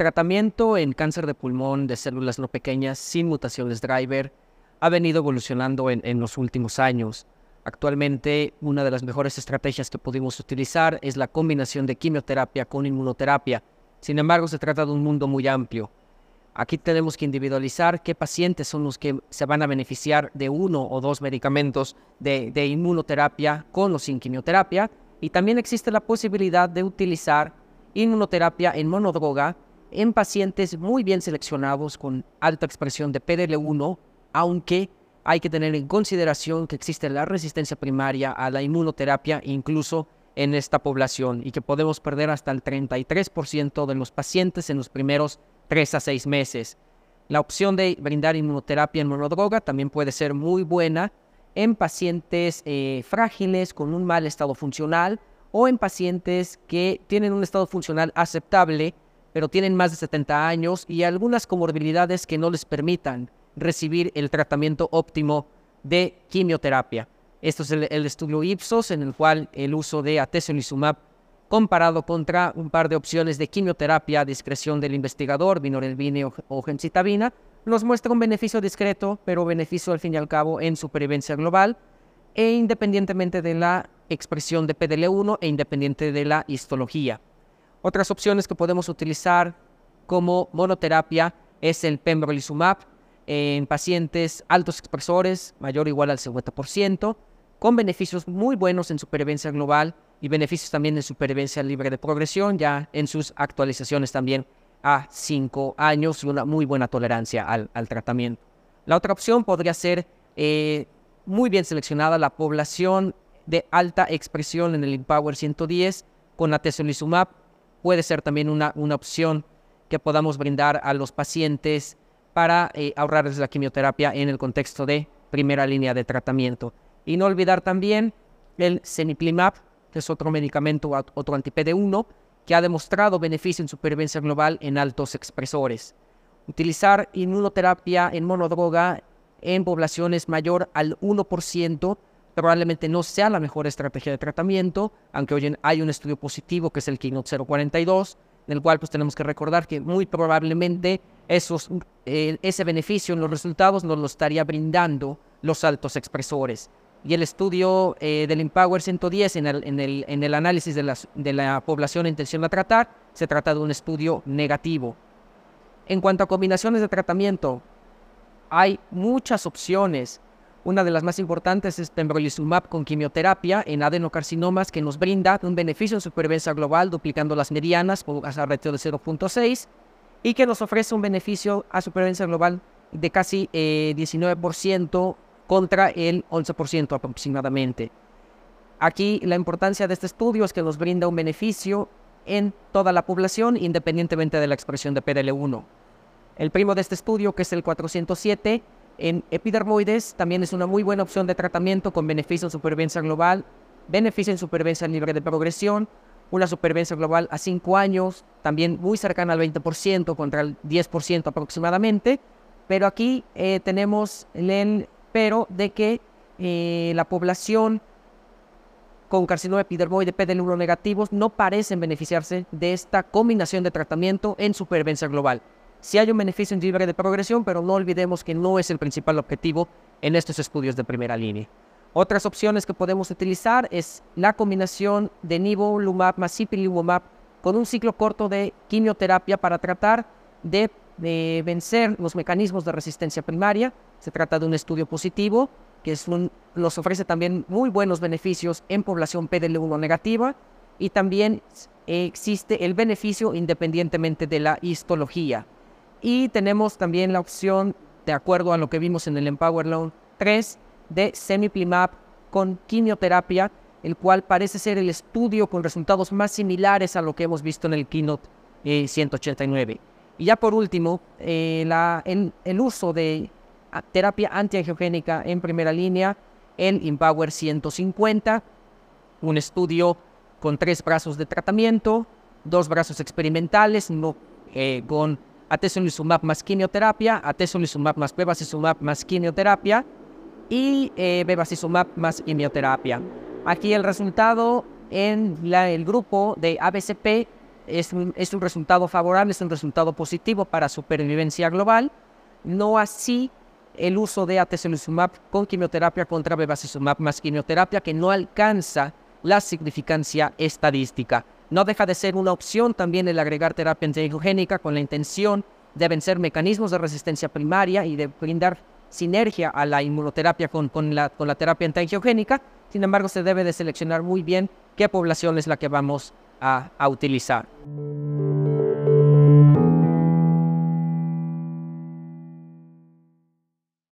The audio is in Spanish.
tratamiento en cáncer de pulmón de células no pequeñas sin mutaciones driver ha venido evolucionando en, los últimos años. Actualmente, una de las mejores estrategias que pudimos utilizar es la combinación de quimioterapia con inmunoterapia. Sin embargo, se trata de un mundo muy amplio. Aquí tenemos que individualizar qué pacientes son los que se van a beneficiar de uno o dos medicamentos de, de inmunoterapia con o sin quimioterapia. Y también existe la posibilidad de utilizar inmunoterapia en monodroga en pacientes muy bien seleccionados con alta expresión de PDL1, aunque hay que tener en consideración que existe la resistencia primaria a la inmunoterapia incluso en esta población y que podemos perder hasta el 33% de los pacientes en los primeros 3 a 6 meses. La opción de brindar inmunoterapia en monodroga también puede ser muy buena en pacientes eh, frágiles con un mal estado funcional o en pacientes que tienen un estado funcional aceptable, pero tienen más de 70 años y algunas comorbilidades que no les permitan recibir el tratamiento óptimo de quimioterapia. Esto es el, estudio Ipsos, en el cual el uso de atezolizumab comparado contra un par de opciones de quimioterapia a discreción del investigador, vinorelbine o, o gemcitabina, nos muestra un beneficio discreto, pero beneficio al fin y al cabo en supervivencia global, e independientemente de la expresión de PDL1 e independiente de la histología. Otras opciones que podemos utilizar como monoterapia es el pembrolizumab en pacientes altos expresores, mayor o igual al 50%, con beneficios muy buenos en supervivencia global y beneficios también en supervivencia libre de progresión, ya en sus actualizaciones también a 5 años y una muy buena tolerancia al, tratamiento. La otra opción podría ser eh, muy bien seleccionada la población de alta expresión en el Empower 110 con atezolizumab. Puede ser también una, una opción que podamos brindar a los pacientes para eh, ahorrarles la quimioterapia en el contexto de primera línea de tratamiento. Y no olvidar también el Ceniplimab, que es otro medicamento, otro anti-PD1, que ha demostrado beneficio en supervivencia global en altos expresores. Utilizar inmunoterapia en monodroga en poblaciones mayor al 1% probablemente no sea la mejor estrategia de tratamiento, aunque hoy hay un estudio positivo que es el Keynote 042, en el cual pues tenemos que recordar que muy probablemente esos, eh, ese beneficio en los resultados nos lo estaría brindando los altos expresores. Y el estudio eh, del Empower 110 en el, en el, en el análisis de, las, de la población en intención a tratar, se trata de un estudio negativo. En cuanto a combinaciones de tratamiento, hay muchas opciones. Una de las más importantes es pembrolizumab con quimioterapia en adenocarcinomas que nos brinda un beneficio en supervivencia global duplicando las medianas por un ratio de 0.6 y que nos ofrece un beneficio a supervivencia global de casi 19% eh, contra el 11% aproximadamente. Aquí la importancia de este estudio es que nos brinda un beneficio en toda la población independientemente de la expresión de PDL1. El primo de este estudio, que es el 407, en epidermoides también es una muy buena opción de tratamiento con beneficio en supervivencia global, beneficio en supervivencia libre de progresión, una supervivencia global a 5 años, también muy cercana al 20% contra el 10% aproximadamente, pero aquí eh, tenemos el pero de que eh, la población con carcinoma epidermoide PDL1 negativos no parecen beneficiarse de esta combinación de tratamiento en supervivencia global. Si hay un beneficio en libre de progresión, pero no olvidemos que no es el principal objetivo en estos estudios de primera línea. Otras opciones que podemos utilizar es la combinación de nivolumab más ipilimumab con un ciclo corto de quimioterapia para tratar de, vencer los mecanismos de resistencia primaria. Se trata de un estudio positivo que nos ofrece también muy buenos beneficios en población PDL1 negativa y también existe el beneficio independientemente de la histología. Y tenemos también la opción, de acuerdo a lo que vimos en el Empower Loan 3, de semiplimab con quimioterapia, el cual parece ser el estudio con resultados más similares a lo que hemos visto en el Keynote 189. Eh, y ya por último, eh, el, uso de terapia antiangiogénica en primera línea, el Empower 150, un estudio con tres brazos de tratamiento, dos brazos experimentales, uno eh, con atezolizumab más quimioterapia, atezolizumab más bevacizumab más quimioterapia y eh, bevacizumab más quimioterapia. Aquí el resultado en el grupo de ABCP es un, es un resultado favorable, es un resultado positivo para supervivencia global. No así el uso de atezolizumab con quimioterapia contra bevacizumab más quimioterapia que no alcanza la significancia estadística. No deja de ser una opción también el agregar terapia antiangiogénica con la intención de vencer mecanismos de resistencia primaria y de brindar sinergia a la inmunoterapia con, con, la, con la terapia antiangiogénica. Sin embargo, se debe de seleccionar muy bien qué población es la que vamos a, a utilizar.